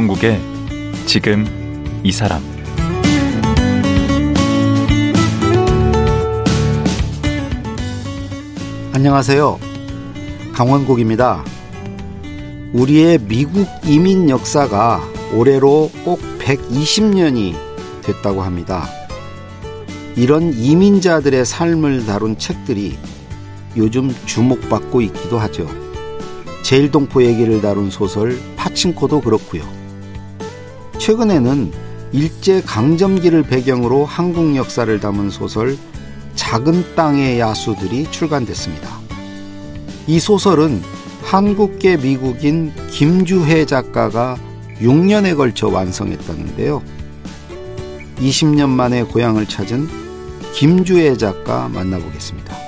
강원국의 지금 이 사람 안녕하세요. 강원국입니다. 우리의 미국 이민 역사가 올해로 꼭 120년이 됐다고 합니다. 이런 이민자들의 삶을 다룬 책들이 요즘 주목받고 있기도 하죠. 제일동포 얘기를 다룬 소설 파친코도 그렇고요. 최근에는 일제 강점기를 배경으로 한국 역사를 담은 소설 작은 땅의 야수들이 출간됐습니다. 이 소설은 한국계 미국인 김주혜 작가가 6년에 걸쳐 완성했다는데요. 20년 만에 고향을 찾은 김주혜 작가 만나보겠습니다.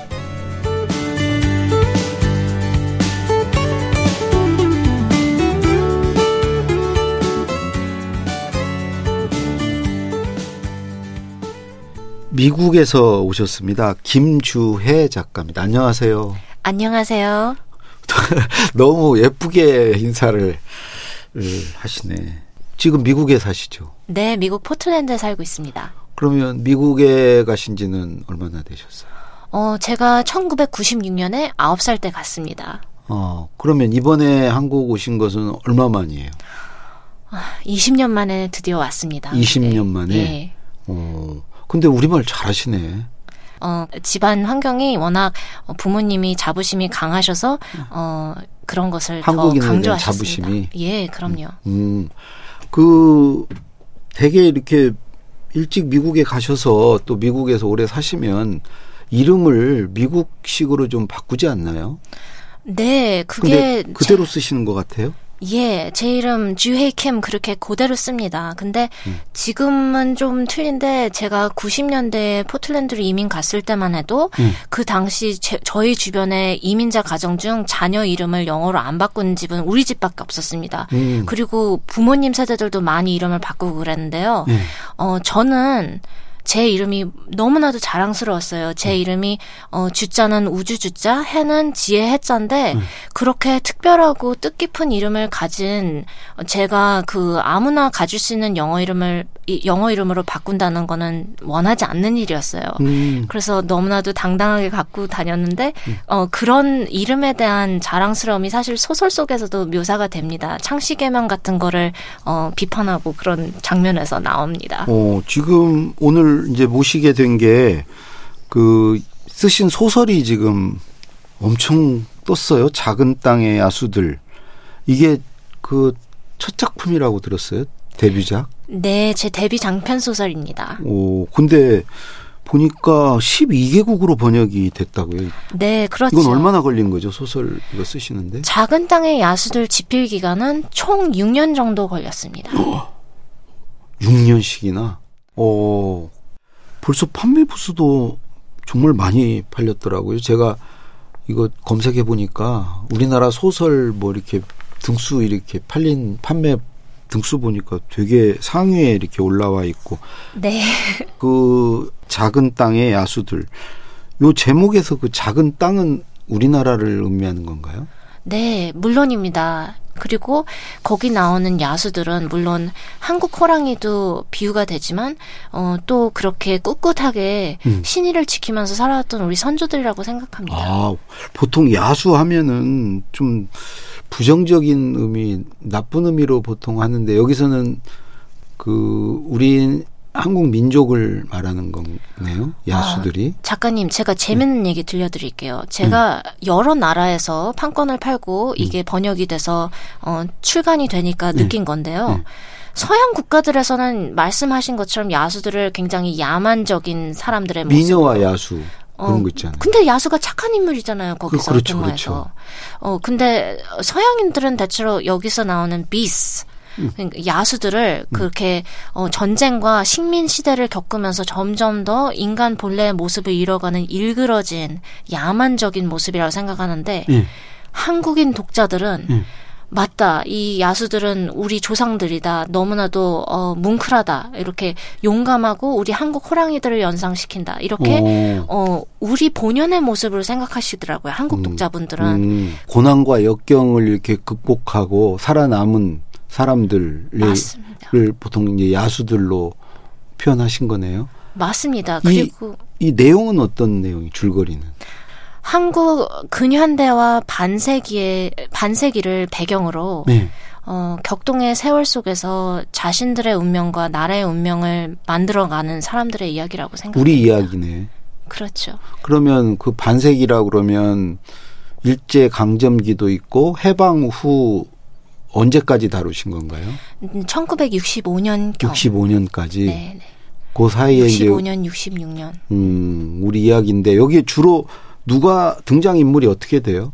미국에서 오셨습니다. 김주혜 작가입니다. 안녕하세요. 안녕하세요. 너무 예쁘게 인사를 하시네. 지금 미국에 사시죠? 네, 미국 포틀랜드에 살고 있습니다. 그러면 미국에 가신 지는 얼마나 되셨어요? 어, 제가 1996년에 9살 때 갔습니다. 어, 그러면 이번에 한국 오신 것은 얼마 만이에요? 20년 만에 드디어 왔습니다. 20년 네. 만에? 예. 어, 근데 우리말 잘하시네. 어, 집안 환경이 워낙 부모님이 자부심이 강하셔서 어, 그런 것을 더 강조하셨습니다. 자부심이? 예, 그럼요. 음, 그, 되게 이렇게 일찍 미국에 가셔서 또 미국에서 오래 사시면 이름을 미국식으로 좀 바꾸지 않나요? 네, 그게 그대로 쓰시는 것 같아요? 예, 제 이름 주헤이캠 그렇게 그대로 씁니다. 근데 음. 지금은 좀 틀린데 제가 90년대에 포틀랜드로 이민 갔을 때만 해도 음. 그 당시 제, 저희 주변에 이민자 가정 중 자녀 이름을 영어로 안 바꾼 집은 우리 집밖에 없었습니다. 음. 그리고 부모님 세대들도 많이 이름을 바꾸고 그랬는데요. 네. 어, 저는 제 이름이 너무나도 자랑스러웠어요. 음. 제 이름이 어 주자는 우주 주자, 해는 지혜 해자인데 음. 그렇게 특별하고 뜻깊은 이름을 가진 제가 그 아무나 가질 수 있는 영어 이름을 이- 영어 이름으로 바꾼다는 거는 원하지 않는 일이었어요. 음. 그래서 너무나도 당당하게 갖고 다녔는데 어 그런 이름에 대한 자랑스러움이 사실 소설 속에서도 묘사가 됩니다. 창씨개명 같은 거를 어 비판하고 그런 장면에서 나옵니다. 어, 지금 오늘 이제 모시게 된 게 그 쓰신 소설이 지금 엄청 떴어요. 작은 땅의 야수들. 이게 그 첫 작품이라고 들었어요. 데뷔작. 네, 제 데뷔 장편 소설입니다. 오, 근데 보니까 12개국으로 번역이 됐다고요. 네, 그렇죠. 이건 얼마나 걸린 거죠? 소설 이거 쓰시는데? 작은 땅의 야수들 집필 기간은 총 6년 정도 걸렸습니다. 6년씩이나. 어, 벌써 판매 부수도 정말 많이 팔렸더라고요. 제가 이거 검색해 보니까 우리나라 소설 뭐 이렇게 등수 이렇게 팔린 판매 등수 보니까 되게 상위에 이렇게 올라와 있고 네. 그 작은 땅의 야수들 요 제목에서 그 작은 땅은 우리나라를 의미하는 건가요? 네, 물론입니다. 그리고 거기 나오는 야수들은 물론 한국 호랑이도 비유가 되지만 어, 또 그렇게 꿋꿋하게 음. 신의를 지키면서 살아왔던 우리 선조들이라고 생각합니다. 아, 보통 야수 하면은 좀 부정적인 의미, 나쁜 의미로 보통 하는데 여기서는 그 우리 한국 민족을 말하는 거네요. 야수들이. 작가님, 제가 재밌는 얘기 들려드릴게요. 제가 여러 나라에서 판권을 팔고 이게 번역이 돼서 어, 출간이 되니까 느낀 건데요. 네. 서양 국가들에서는 말씀하신 것처럼 야수들을 굉장히 야만적인 사람들의 모습. 미녀와 야수 그런 어, 거 있잖아요. 근데 야수가 착한 인물이잖아요. 거기서 그렇죠, 동화에서. 그렇죠. 어 근데 서양인들은 대체로 여기서 나오는 비스 음. 그러니까 야수들을 그렇게 어, 전쟁과 식민 시대를 겪으면서 점점 더 인간 본래의 모습을 잃어가는 일그러진 야만적인 모습이라고 생각하는데 예. 한국인 독자들은 음. 맞다. 이 야수들은 우리 조상들이다. 너무나도 어, 뭉클하다. 이렇게 용감하고 우리 한국 호랑이들을 연상시킨다. 이렇게 오. 어, 우리 본연의 모습을 생각하시더라고요. 한국 독자분들은. 음, 고난과 역경을 이렇게 극복하고 살아남은 사람들을 맞습니다. 보통 이제 야수들로 표현하신 거네요. 맞습니다. 이- 그리고 이 내용은 어떤 내용이 줄거리는? 한국 근현대와 반세기의 반세기를 배경으로 네. 어, 격동의 세월 속에서 자신들의 운명과 나라의 운명을 만들어가는 사람들의 이야기라고 생각합니다. 우리 이야기네. 그렇죠. 그러면 그 반세기라 그러면 일제 강점기도 있고 해방 후 언제까지 다루신 건가요? 1965년 경. 65년까지. 네, 네. 그 사이에 이제 65년, 66년. 음, 우리 이야기인데 여기에 주로 누가 등장 인물이 어떻게 돼요?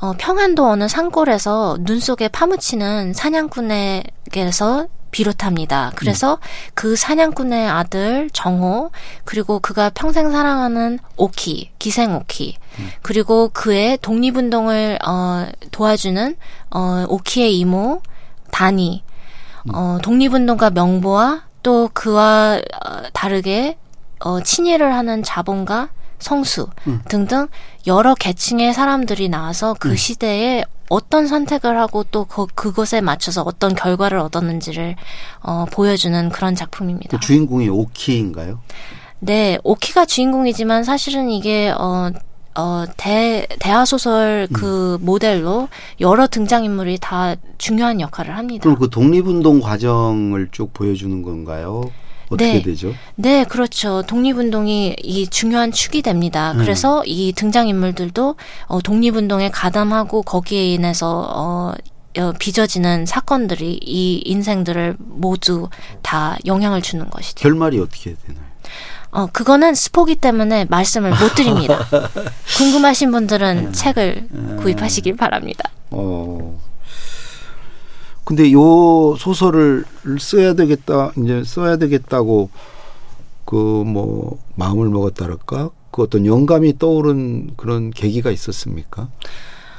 어, 평안도 어느 산골에서 눈 속에 파묻히는 사냥꾼에게서 비롯합니다. 그래서 그 사냥꾼의 아들 정호 그리고 그가 평생 사랑하는 오키 기생 오키 그리고 그의 독립운동을 어, 도와주는 어, 오키의 이모 다니 어, 독립운동가 명보와 또 그와 어, 다르게 어, 친일을 하는 자본가 성수 등등 여러 계층의 사람들이 나와서 그 시대에 어떤 선택을 하고 또 그, 그것에 맞춰서 어떤 결과를 얻었는지를 어, 보여주는 그런 작품입니다. 그 주인공이 오키인가요? 네, 오키가 주인공이지만 사실은 이게 어, 어, 대, 대하소설 그 모델로 여러 등장인물이 다 중요한 역할을 합니다. 그럼 그 독립운동 과정을 쭉 보여주는 건가요? 어떻게 네. 되죠? 네, 그렇죠. 독립운동이 이 중요한 축이 됩니다. 그래서 이 등장인물들도 어, 독립운동에 가담하고 거기에 인해서 어, 어, 빚어지는 사건들이 이 인생들을 모두 다 영향을 주는 것이죠. 결말이 어떻게 되나요? 어, 그거는 스포기 때문에 말씀을 못 드립니다. 궁금하신 분들은 책을 구입하시길 바랍니다. 어. 근데 요 소설을 써야 되겠다, 이제 써야 되겠다고 그 뭐 마음을 먹었다랄까? 그 어떤 영감이 떠오른 그런 계기가 있었습니까?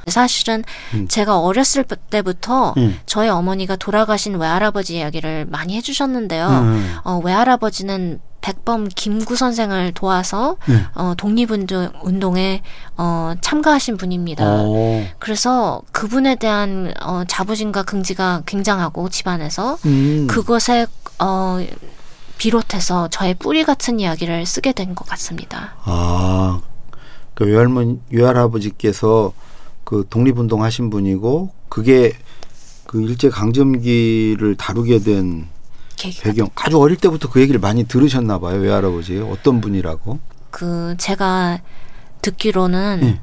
사실은 제가 어렸을 때부터 음. 저희 어머니가 돌아가신 외할아버지 이야기를 많이 해주셨는데요. 음. 어, 외할아버지는 백범 김구 선생을 도와서 네. 어, 독립운동 운동에 어, 참가하신 분입니다. 어. 그래서 그분에 대한 어, 자부심과 긍지가 굉장하고 집안에서 음. 그것에 어, 비롯해서 저의 뿌리 같은 이야기를 쓰게 된 것 같습니다. 아, 그 외할머니, 외할아버지께서 그 독립운동 하신 분이고, 그게 그 일제 강점기를 다루게 된 배경. 아주 어릴 때부터 그 얘기를 많이 들으셨나 봐요, 외할아버지. 어떤 분이라고? 그 제가 듣기로는 예.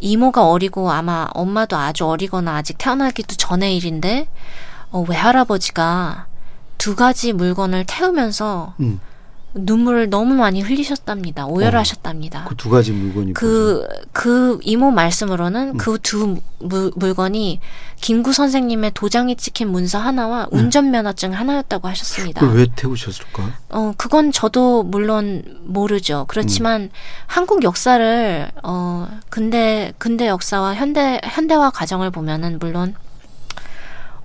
이모가 어리고 아마 엄마도 아주 어리거나 아직 태어나기도 전의 일인데 어, 외할아버지가 두 가지 물건을 태우면서 음. 눈물을 너무 많이 흘리셨답니다. 오열하셨답니다. 그두 가지 물건이 뭐죠? 그, 그 이모 말씀으로는 그두 물건이 김구 선생님의 도장이 찍힌 문서 하나와 운전면허증 하나였다고 하셨습니다. 그걸 왜 태우셨을까? 어, 그건 저도 물론 모르죠. 그렇지만 한국 역사를, 어, 근대, 근대 역사와 현대, 현대화 과정을 보면은 물론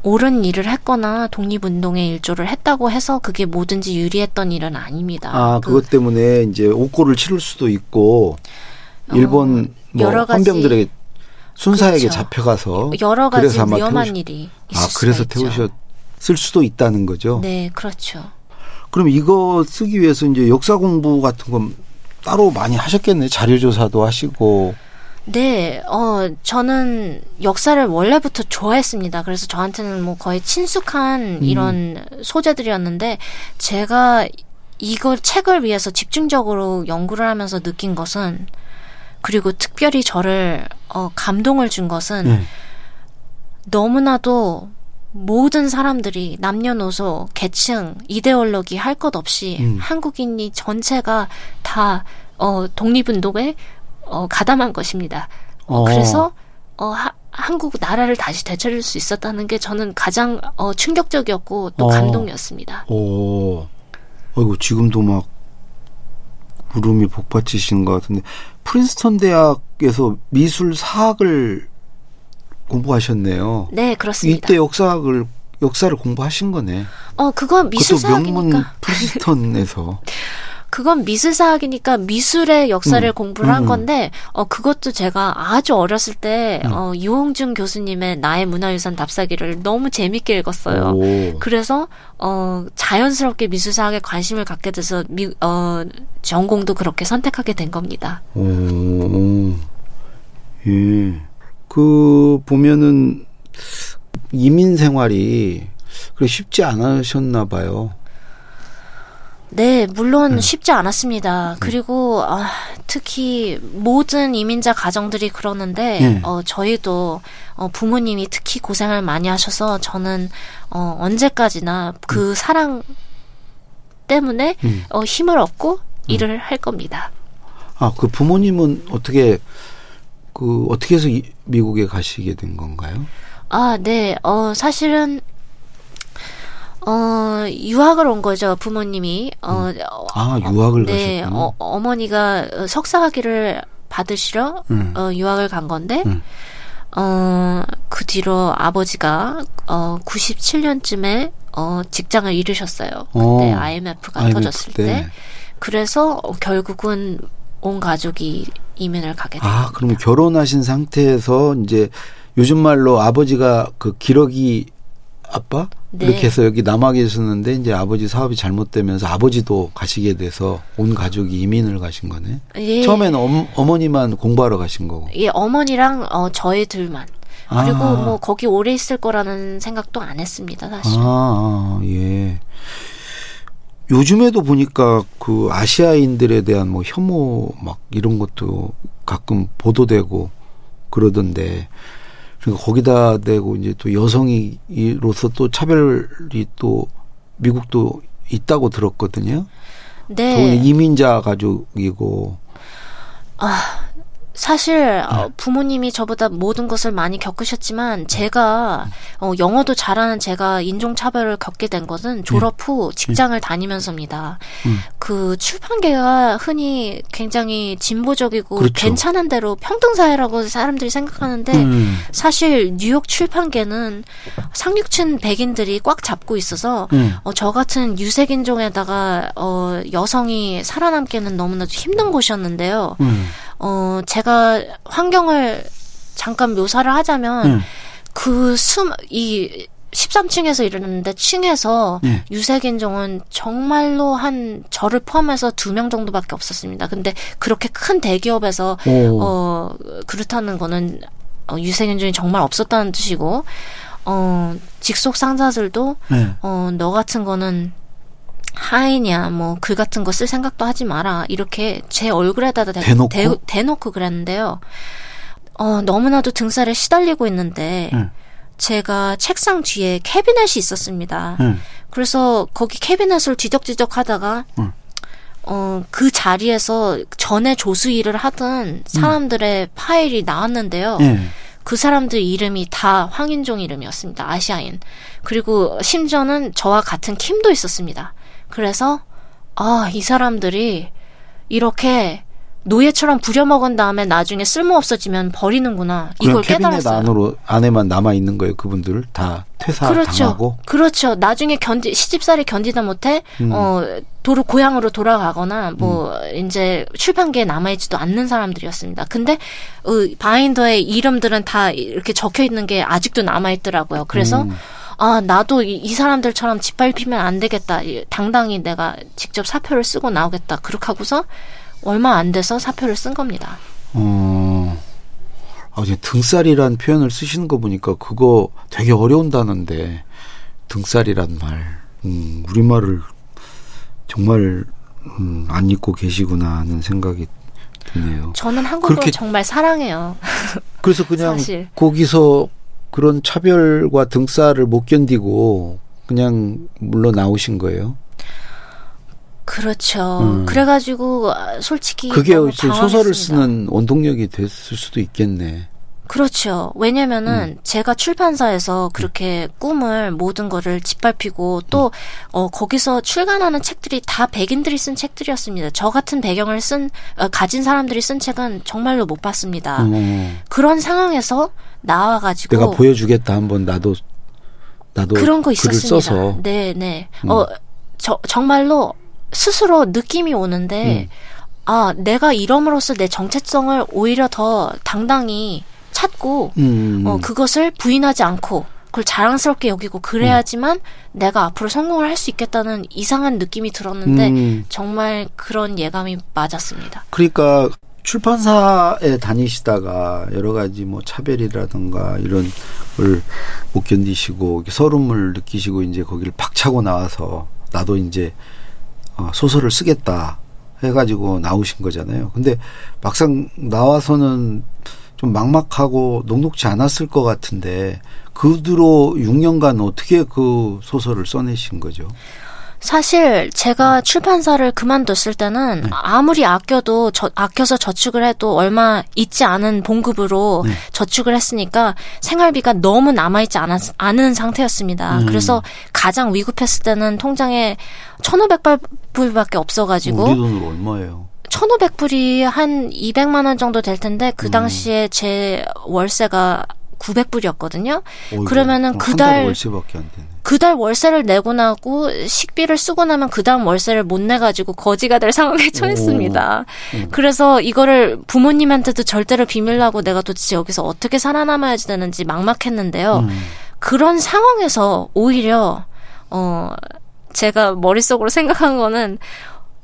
옳은 일을 했거나 독립운동에 일조를 했다고 해서 그게 뭐든지 유리했던 일은 아닙니다. 아, 그 그것 때문에 이제 옥고를 치를 수도 있고, 일본 뭐 여러 가지- 헌병들에게 순사에게 그렇죠. 잡혀가서 여러 가지 그래서 아마 위험한 태우셨- 일이 아, 그래서. 태우셨을 수도 있다는 거죠. 네, 그렇죠. 그럼 이거 쓰기 위해서 이제 역사 공부 같은 건 따로 많이 하셨겠네. 자료 조사도 하시고. 네, 어, 저는 역사를 원래부터 좋아했습니다. 그래서 저한테는 뭐 거의 친숙한 이런 소재들이었는데, 제가 이걸 책을 위해서 집중적으로 연구를 하면서 느낀 것은, 그리고 특별히 저를, 어, 감동을 준 것은, 네. 너무나도 모든 사람들이 남녀노소, 계층, 이데올로기 할 것 없이 음. 한국인이 전체가 다 어, 독립운동에 어, 가담한 것입니다. 어, 어. 그래서 어, 하- 한국 나라를 다시 되찾을 수 있었다는 게 저는 가장 어, 충격적이었고 또 어. 감동이었습니다. 오, 어이구, 지금도 막 울음이 복받치신 것 같은데, 프린스턴 대학에서 미술 사학을 공부하셨네요. 네, 그렇습니다. 이때 역사학을, 역사를 공부하신 거네. 어, 그건 그것도 명문 미술 사학이니까. 프린스턴에서. 그건 미술사학이니까 미술의 역사를 음. 공부를 한 음. 건데, 어, 그것도 제가 아주 어렸을 때, 음. 어, 유홍준 교수님의 나의 문화유산 답사기를 너무 재밌게 읽었어요. 오. 그래서, 어, 자연스럽게 미술사학에 관심을 갖게 돼서, 미, 어, 전공도 그렇게 선택하게 된 겁니다. 오. 예. 그 보면은 이민 생활이 그래 쉽지 않으셨나 봐요. 네, 물론 음. 쉽지 않았습니다. 그리고 아, 특히 모든 이민자 가정들이 그러는데 네. 어, 저희도 어, 부모님이 특히 고생을 많이 하셔서 저는 어, 언제까지나 그 사랑 때문에 음. 어, 힘을 얻고 일을 할 겁니다. 아, 그 부모님은 어떻게 그 어떻게 해서 이- 미국에 가시게 된 건가요? 아, 네. 어, 사실은 어, 유학을 온 거죠, 부모님이. 어, 어, 아, 유학을 네, 가셨구나. 어, 어머니가 어, 석사 학위를 받으시러 음. 어, 유학을 간 건데, 음. 어, 그 뒤로 아버지가 어, 97년쯤에 어, 직장을 잃으셨어요. 그때 어, IMF가 IMF 터졌을 때. 때. 그래서 어, 결국은 온 가족이 이민을 가게 된 아. 그러면 결혼하신 상태에서 이제 요즘 말로 아버지가 그 기러기 아빠 네. 이렇게 해서 여기 남아 계셨는데 이제 아버지 사업이 잘못되면서 아버지도 가시게 돼서 온 가족이 이민을 가신 거네. 예, 처음에는 엄, 어머니만 공부하러 가신 거고. 예, 어머니랑 어, 저희 둘만. 그리고 아. 뭐 거기 오래 있을 거라는 생각도 안 했습니다, 사실. 아, 아, 예. 요즘에도 보니까 그 아시아인들에 대한 뭐 혐오 막 이런 것도 가끔 보도되고 그러던데 그러니까 거기다 대고 이제 또 여성이로서 또 차별이 또 미국도 있다고 들었거든요. 네. 이민자 가족이고 사실 어, 네. 부모님이 저보다 모든 것을 많이 겪으셨지만 제가 어, 영어도 잘하는 제가 인종 차별을 겪게 된 것은 졸업 후 직장을 다니면서입니다. 네. 음. 그 출판계가 흔히 굉장히 진보적이고 그렇죠. 괜찮은 대로 평등 사회라고 사람들이 생각하는데 음. 사실 뉴욕 출판계는 상류층 백인들이 꽉 잡고 있어서 음. 어, 저 같은 유색인종에다가 어, 여성이 살아남기는 너무나도 힘든 곳이었는데요. 음. 어, 제가 환경을 잠깐 묘사를 하자면 음. 그 숨, 이 13층에서 이르는데 층에서 네. 유색인종은 정말로 한 저를 포함해서 두 명 정도밖에 없었습니다. 근데 그렇게 큰 대기업에서 오. 어, 그렇다는 거는 어, 유색인종이 정말 없었다는 뜻이고 어, 직속 상사들도 네. 어, 너 같은 거는 하이냐, 뭐, 글 같은 거 쓸 생각도 하지 마라. 이렇게 제 얼굴에다 대, 대놓고? 대, 대놓고 그랬는데요. 어, 너무나도 등살에 시달리고 있는데, 응. 제가 책상 뒤에 캐비넷이 있었습니다. 음. 그래서 거기 캐비넷을 뒤적뒤적 하다가, 응. 어, 그 자리에서 전에 조수 일을 하던 사람들의 파일이 나왔는데요. 예. 그 사람들 이름이 다 황인종 이름이었습니다. 아시아인. 그리고 심지어는 저와 같은 킴도 있었습니다. 그래서 아, 이 사람들이 이렇게 노예처럼 부려먹은 다음에 나중에 쓸모 없어지면 버리는구나. 이걸 깨달았어요. 안으로 안에만 남아 있는 거예요. 그분들 다 퇴사 그렇죠. 당하고. 그렇죠. 나중에 견디 시집살이 견디다 못해 음. 어 도로 고향으로 돌아가거나 뭐 이제 출판계에 남아 있지도 않는 사람들이었습니다. 근데 어, 바인더의 이름들은 다 이렇게 적혀 있는 게 아직도 남아 있더라고요. 그래서 음. 아 나도 이, 이 사람들처럼 짓밟히면 안 되겠다. 이- 당당히 내가 직접 사표를 쓰고 나오겠다. 그렇게 하고서 얼마 안 돼서 사표를 쓴 겁니다. 어. 아, 이제 등살이란 표현을 쓰시는 거 보니까 그거 되게 어려운 단어인데 등살이란 말. 음, 우리 말을 정말 음, 안 잊고 계시구나 하는 생각이 드네요. 저는 한국을 그렇게- 정말 사랑해요. 그래서 그냥 사실. 거기서 그런 차별과 등살을 못 견디고 그냥 물러 나오신 거예요. 그렇죠. 음. 그래가지고 아, 솔직히 그게 소설을. 쓰는 원동력이 됐을 수도 있겠네. 그렇죠. 왜냐면은 음. 제가 출판사에서 그렇게 꿈을 모든 거를 짓밟히고 또 어, 거기서 출간하는 책들이 다 백인들이 쓴 책들이었습니다. 저 같은 배경을 쓴 어, 가진 사람들이 쓴 책은 정말로 못 봤습니다. 어, 그런 상황에서 나와 가지고 내가 보여주겠다 한번 나도 나도 그런 거 있었습니다. 써서 네, 네. 음. 어, 저, 정말로 스스로 느낌이 오는데 음. 아 내가 이럼으로써 내 정체성을 오히려 더 당당히 찾고 음. 어, 그것을 부인하지 않고 그걸 자랑스럽게 여기고 그래야지만 내가 앞으로 성공을 할 수 있겠다는 이상한 느낌이 들었는데 음. 정말 그런 예감이 맞았습니다. 그러니까 출판사에 다니시다가 여러 가지 뭐 차별이라든가 이런 걸 못 견디시고 서름을 느끼시고 이제 거기를 팍 차고 나와서 나도 이제 어, 소설을 쓰겠다 해가지고 나오신 거잖아요. 근데 막상 나와서는 좀 막막하고 녹록지 않았을 것 같은데 그 뒤로 6년간 어떻게 그 소설을 써내신 거죠? 사실 제가 출판사를 그만뒀을 때는 네. 아무리 아껴도 저, 아껴서 저축을 해도 얼마 있지 않은 봉급으로 네. 저축을 했으니까 생활비가 너무 남아있지 않았, 않은 상태였습니다. 음. 그래서 가장 위급했을 때는 통장에 1,500불밖에 없어가지고 우리 돈으로 얼마예요? 1,500불이 한 200만 원 정도 될 텐데 그 음. 당시에 제 월세가 900불이었거든요. 어이구, 그러면은 그럼 그한 달에 달- 월세밖에 안 되네. 그달 월세를 내고 나고 식비를 쓰고 나면 그 다음 월세를 못 내가지고 거지가 될 상황에 처했습니다. 음. 그래서 이거를 부모님한테도 절대로 비밀라고 내가 도대체 여기서 어떻게 살아남아야지 되는지 막막했는데요. 음. 그런 상황에서 오히려 어 제가 머릿속으로 생각한 거는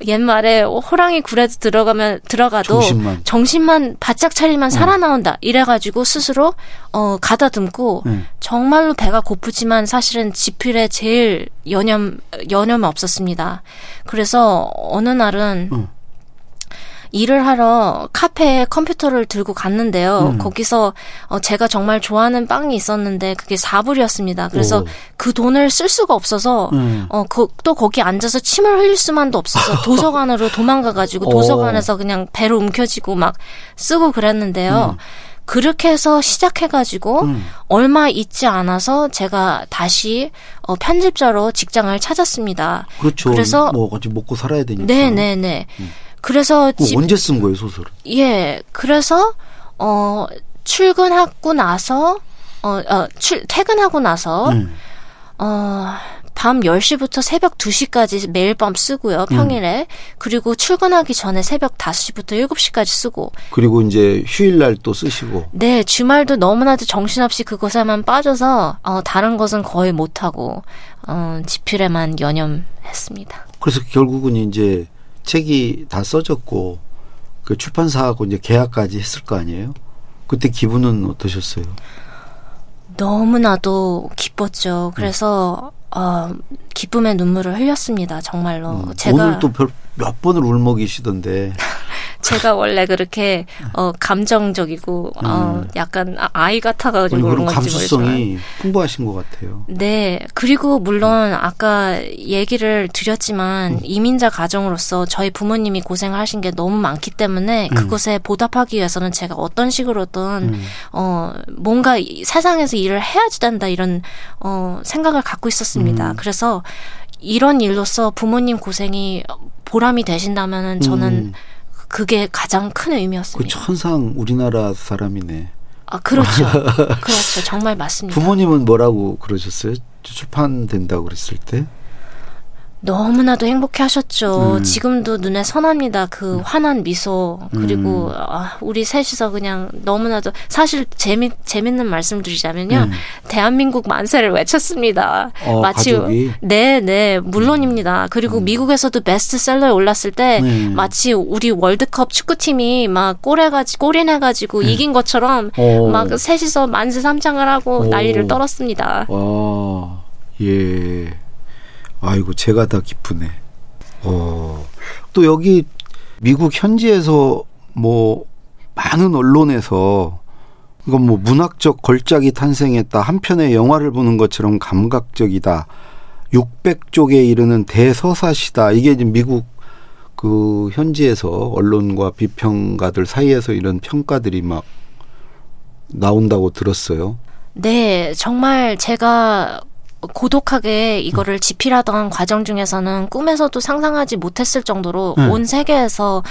옛말에 호랑이 굴에 들어가면 들어가도 정신만. 정신만 바짝 차리면 살아나온다 이래가지고 스스로 어 가다듬고 네. 정말로 배가 고프지만 사실은 지필에 제일 여념 여념 없었습니다. 그래서 어느 날은 음. 일을 하러 카페에 컴퓨터를 들고 갔는데요. 음. 거기서 어, 제가 정말 좋아하는 빵이 있었는데 그게 4불이었습니다. 그래서 오. 그 돈을 쓸 수가 없어서 음. 어, 그, 또 거기 앉아서 침을 흘릴 수만도 없어서 도서관으로 도망가가지고 어. 도서관에서 그냥 배로 움켜쥐고 막 쓰고 그랬는데요. 그렇게 해서 시작해가지고 음. 얼마 있지 않아서 제가 다시 어, 편집자로 직장을 찾았습니다. 그렇죠. 그래서- 뭐 어찌 먹고 살아야 되니까. 네네네. 그래서 집, 언제 쓴 거예요 소설을? 예, 그래서 어 출근하고 나서 어, 어 출, 퇴근하고 나서 음. 어, 밤 10시부터 새벽 2시까지 매일 밤 쓰고요, 평일에. 그리고 출근하기 전에 새벽 5시부터 7시까지 쓰고. 그리고 이제 휴일날 또 쓰시고. 네, 주말도 너무나도 정신없이 그것에만 빠져서, 어, 다른 것은 거의 못하고, 어, 지필에만 연연했습니다. 그래서 결국은 이제 책이 다 써졌고 그 출판사하고 이제 계약까지 했을 거 아니에요? 그때 기분은 어떠셨어요? 너무나도 기뻤죠. 그래서, 어, 기쁨의 눈물을 흘렸습니다, 정말로. 음, 제가. 오늘 또 몇 번을 울먹이시던데. 제가 원래 그렇게 어 감정적이고 어 약간 아- 아이 같아가지고 음. 그런 건지 모르지만 감수성이 풍부하신 것 같아요. 네 그리고 물론 아까 얘기를 드렸지만 음. 이민자 가정으로서 저희 부모님이 고생을 하신 게 너무 많기 때문에 음. 그것에 보답하기 위해서는 제가 어떤 식으로든 어 뭔가 이 세상에서 일을 해야지 된다 이런 어 생각을 갖고 있었습니다. 음. 그래서 이런 일로서 부모님 고생이 보람이 되신다면은 저는 음. 그게 가장 큰그 의미였습니다. 천상 우리나라 사람이네. 아, 그렇죠. 그렇죠. 정말 맞습니다. 부모님은 뭐라고 그러셨어요? 출판된다고 그랬을 때? 너무나도 행복해 하셨죠. 음. 지금도 눈에 선합니다. 그 환한 미소. 그리고, 음. 아, 우리 셋이서 그냥 너무나도, 사실 재미, 재밌는 말씀 드리자면요. 음. 대한민국 만세를 외쳤습니다. 어, 가족이? 네, 네, 물론입니다. 그리고 미국에서도 베스트셀러에 올랐을 때 네. 마치 우리 월드컵 축구팀이 막 골해가지, 골인해가지고 이긴 것처럼 네. 어. 막 셋이서 만세 삼창을 하고 오. 난리를 떨었습니다. 와, 예. 아이고, 제가 다 기쁘네. 어. 또 여기 미국 현지에서 뭐 많은 언론에서 이건 뭐 문학적 걸작이 탄생했다. 한편의 영화를 보는 것처럼 감각적이다. 600쪽에 이르는 대서사시다. 이게 지금 미국 그 현지에서 언론과 비평가들 사이에서 이런 평가들이 막 나온다고 들었어요. 네, 정말 제가 고독하게 이거를 집필하던 과정 중에서는 꿈에서도 상상하지 못했을 정도로 음. 온 세계에서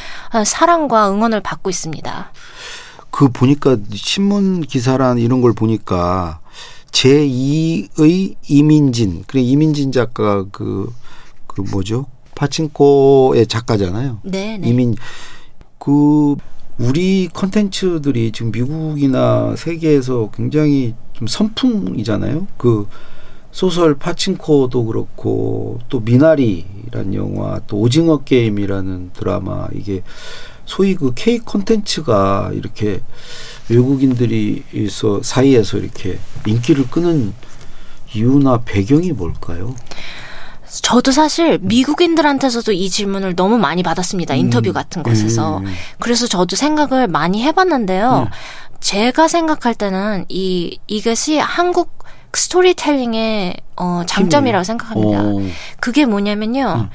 사랑과 응원을 받고 있습니다. 그 보니까 신문 기사란 이런 걸 보니까 제2의 이민진 그래 이민진 작가가 그, 그 뭐죠 파친코의 작가잖아요. 네, 네. 이민 그 우리 컨텐츠들이 지금 미국이나 세계에서 굉장히 좀 선풍이잖아요. 그 소설 파친코도 그렇고 또 미나리란 영화 또 오징어 게임이라는 드라마 이게 소위 그 K 콘텐츠가 이렇게 외국인들이 서 사이에서 이렇게 인기를 끄는 이유나 배경이 뭘까요? 저도 사실 미국인들한테서도 이 질문을 너무 많이 받았습니다. 인터뷰 같은 곳에서. 음. 그래서 저도 생각을 많이 해봤는데요. 제가 생각할 때는 이 이것이 한국 스토리텔링의 어, 장점이라고 생각합니다. 어. 그게 뭐냐면요.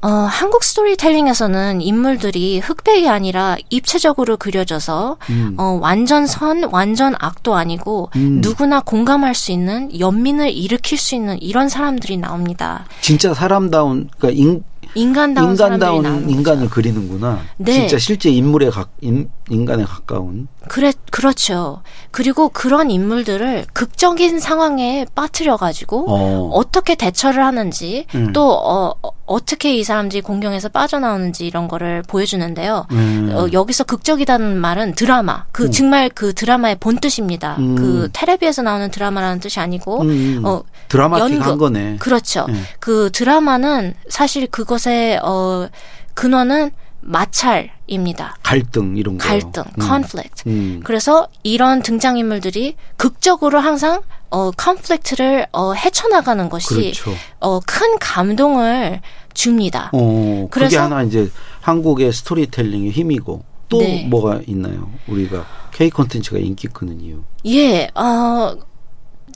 어, 한국 스토리텔링에서는 인물들이 흑백이 아니라 입체적으로 그려져서 음. 어, 완전 선, 완전 악도 아니고 음. 누구나 공감할 수 있는 연민을 일으킬 수 있는 이런 사람들이 나옵니다. 진짜 사람다운 그러니까 인, 인간다운 인간다운 인간을 거죠. 그리는구나. 네. 진짜 실제 인물에 가, 인, 인간에 가까운. 그래 그렇죠. 그리고 그런 인물들을 극적인 상황에 빠뜨려 가지고 어. 어. 떻게 대처를 하는지 음. 또 어, 어, 어떻게 이 사람들이 공경에서 빠져나오는지 이런 거를 보여주는데요. 음. 어, 여기서 극적이라는 말은 드라마. 그 정말 그 드라마의 본 뜻입니다. 음. 그 텔레비에서 나오는 드라마라는 뜻이 아니고 음. 어 드라마틱한 연극. 거네. 그렇죠. 네. 그 드라마는 사실 그것의 어 근원은 마찰입니다. 갈등 이런 거. 갈등, 음. conflict. 음. 그래서 이런 등장 인물들이 극적으로 항상 어 컨플릭트를 어 헤쳐나가는 것이 그렇죠. 어큰 감동을 줍니다. 어, 그게 그래서- 하나 이제 한국의 스토리텔링의 힘이고 또 네. 뭐가 있나요? 우리가 K 콘텐츠가 인기 끄는 이유. 예, 어,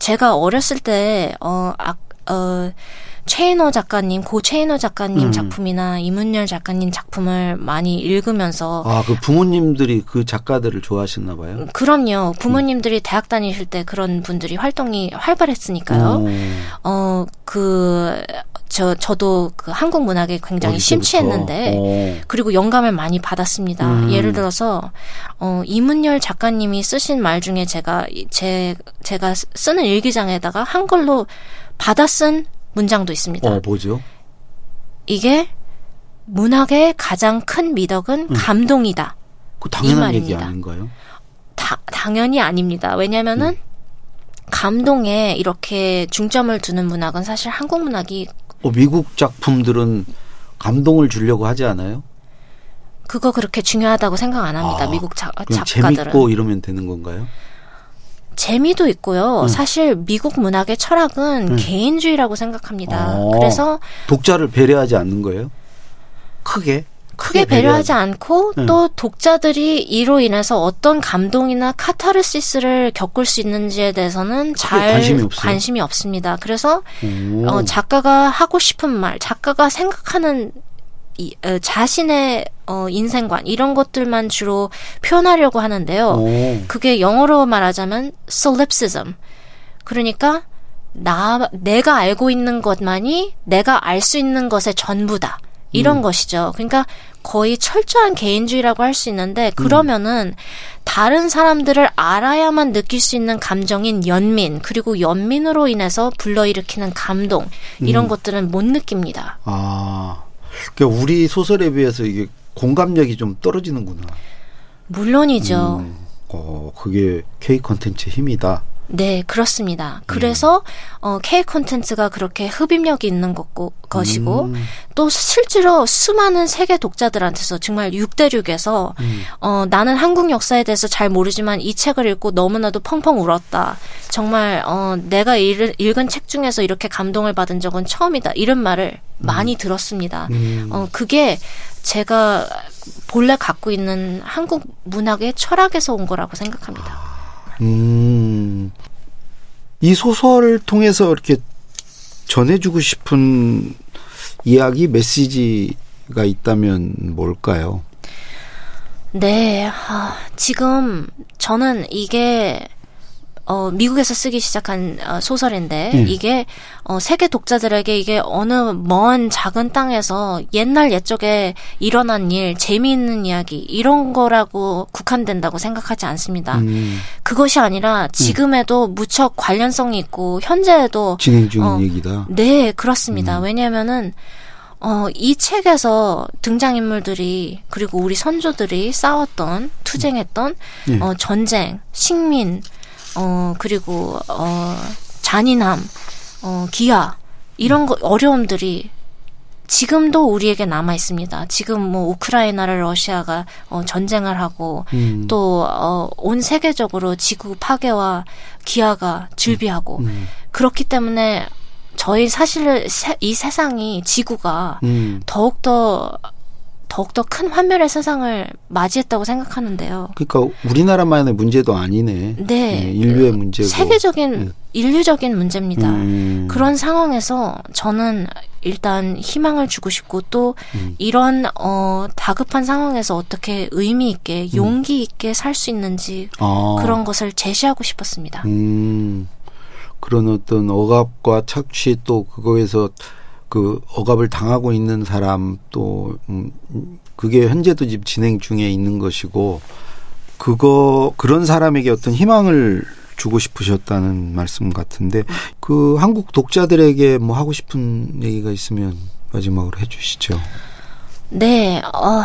제가 어렸을 때, 어, 아, 어, 최인호 작가님, 고 최인호 작가님 음. 작품이나 이문열 작가님 작품을 많이 읽으면서, 아, 그 부모님들이 그 작가들을 좋아하셨나 봐요. 그럼요, 부모님들이 대학 다니실 때 그런 분들이 활동이 활발했으니까요. 어, 어, 그, 저, 저도 그 한국 문학에 굉장히 심취했는데, 때부터. 어. 그리고 영감을 많이 받았습니다. 음. 예를 들어서 어 이문열 작가님이 쓰신 말 중에 제가 이- 제 제가 쓰- 쓰는 일기장에다가 한글로 받아 쓴 문장도 있습니다. 어, 뭐죠? 이게 문학의 가장 큰 미덕은 감동이다. 그 당연한 이 얘기. 아닌가요? 다, 당연히 아닙니다. 왜냐면은 음. 감동에 이렇게 중점을 두는 문학은 사실 한국 문학이 어, 미국 작품들은 감동을 주려고 하지 않아요? 그거 그렇게 중요하다고 생각 안 합니다. 아, 미국 작, 그냥 작가들은. 재밌고 이러면 되는 건가요? 재미도 있고요. 음. 사실 미국 문학의 철학은 음. 개인주의라고 생각합니다. 어. 그래서 독자를 배려하지 않는 거예요? 크게? 크게 배려하지 않고 음. 또 독자들이 이로 인해서 어떤 감동이나 카타르시스를 겪을 수 있는지에 대해서는 잘 관심이? 관심이 없습니다. 그래서 오. 어, 작가가 하고 싶은 말, 작가가 생각하는 이, 어, 자신의 어, 인생관 이런 것들만 주로 표현하려고 하는데요. 오. 그게 영어로 말하자면 solipsism. 그러니까 나 내가 알고 있는 것만이 내가 알 수 있는 것의 전부다. 이런 음. 것이죠. 그러니까 거의 철저한 개인주의라고 할 수 있는데 음. 그러면은 다른 사람들을 알아야만 느낄 수 있는 감정인 연민 그리고 연민으로 인해서 불러일으키는 감동 이런 음. 것들은 못 느낍니다. 아. 그러니까 우리 소설에 비해서 이게 공감력이 좀 떨어지는구나. 물론이죠. 음. 어, 그게 K 콘텐츠의 힘이다. 네, 그렇습니다. 그래서 어 K 콘텐츠가 그렇게 흡입력이 있는 것고, 것이고 음. 또 실제로 수많은 세계 독자들한테서 정말 6대륙에서 음. 어 나는 한국 역사에 대해서 잘 모르지만 이 책을 읽고 너무나도 펑펑 울었다. 정말 어 내가 읽, 읽은 책 중에서 이렇게 감동을 받은 적은 처음이다. 이런 말을 많이 들었습니다. 음. 어 그게 제가 본래 갖고 있는 한국 문학의 철학에서 온 거라고 생각합니다. 음. 이 소설을 통해서 이렇게 전해주고 싶은 이야기 메시지가 있다면 뭘까요? 네, 아, 지금 저는 이게 어, 미국에서 쓰기 시작한 어, 소설인데 음. 이게 어, 세계 독자들에게 이게 어느 먼 작은 땅에서 옛날 옛적에 일어난 일, 재미있는 이야기 이런 거라고 국한된다고 생각하지 않습니다. 음, 그것이 아니라 지금에도 무척 관련성이 있고 현재에도 진행 중인 어, 얘기다. 네, 그렇습니다. 음. 왜냐하면은 어, 이 책에서 등장인물들이 그리고 우리 선조들이 싸웠던 투쟁했던 예. 어, 전쟁, 식민, 어, 그리고 어, 잔인함, 어, 기아 이런 거 어려움들이 지금도 우리에게 남아 있습니다. 지금 뭐 우크라이나를 러시아가 어, 전쟁을 하고 음. 또 어, 온 세계적으로 지구 파괴와 기아가 즐비하고 음. 그렇기 때문에 저희 사실 세- 이 세상이 지구가 음. 더욱더 더욱더 큰 환멸의 세상을 맞이했다고 생각하는데요. 그러니까 우리나라만의 문제도 아니네. 네. 예, 인류의 문제고. 세계적인 음. 인류적인 문제입니다. 음. 그런 상황에서 저는 일단 희망을 주고 싶고 또 음. 이런 어 다급한 상황에서 어떻게 의미 있게 용기 있게 살 수 있는지 아. 그런 것을 제시하고 싶었습니다. 음, 그런 어떤 억압과 착취 또 그거에서 그 억압을 당하고 있는 사람 또 음, 음, 그게 현재도 지금 진행 중에 있는 것이고 그거 그런 사람에게 어떤 희망을 주고 싶으셨다는 말씀 같은데 그 한국 독자들에게 뭐 하고 싶은 얘기가 있으면 마지막으로 해주시죠. 네, 어,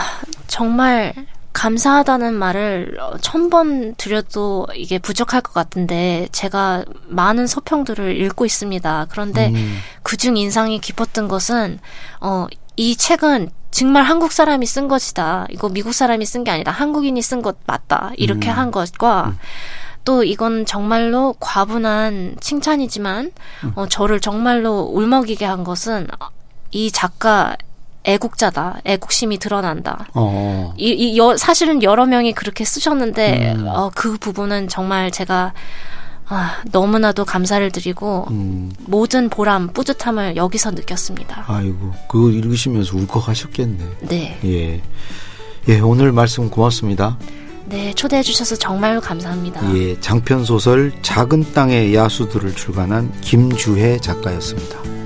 정말 감사하다는 말을 어, 천번 드려도 이게 부족할 것 같은데 제가 많은 서평들을 읽고 있습니다. 그런데 음. 그중 인상이 깊었던 것은 어, 이 책은 정말 한국 사람이 쓴 것이다. 이거 미국 사람이 쓴 게 아니다. 한국인이 쓴 것 맞다. 이렇게 한 것과 또 이건 정말로 과분한 칭찬이지만 어, 저를 정말로 울먹이게 한 것은 이 작가 애국자다. 애국심이 드러난다. 어. 이, 이 여, 사실은 여러 명이 그렇게 쓰셨는데 음. 어, 그 부분은 정말 제가 아, 너무나도 감사를 드리고 음. 모든 보람, 뿌듯함을 여기서 느꼈습니다. 아이고 그거 읽으시면서 울컥하셨겠네. 네. 예. 예, 오늘 말씀 고맙습니다. 네, 초대해 주셔서 정말로 감사합니다. 예, 장편 소설 작은 땅의 야수들을 출간한 김주혜 작가였습니다.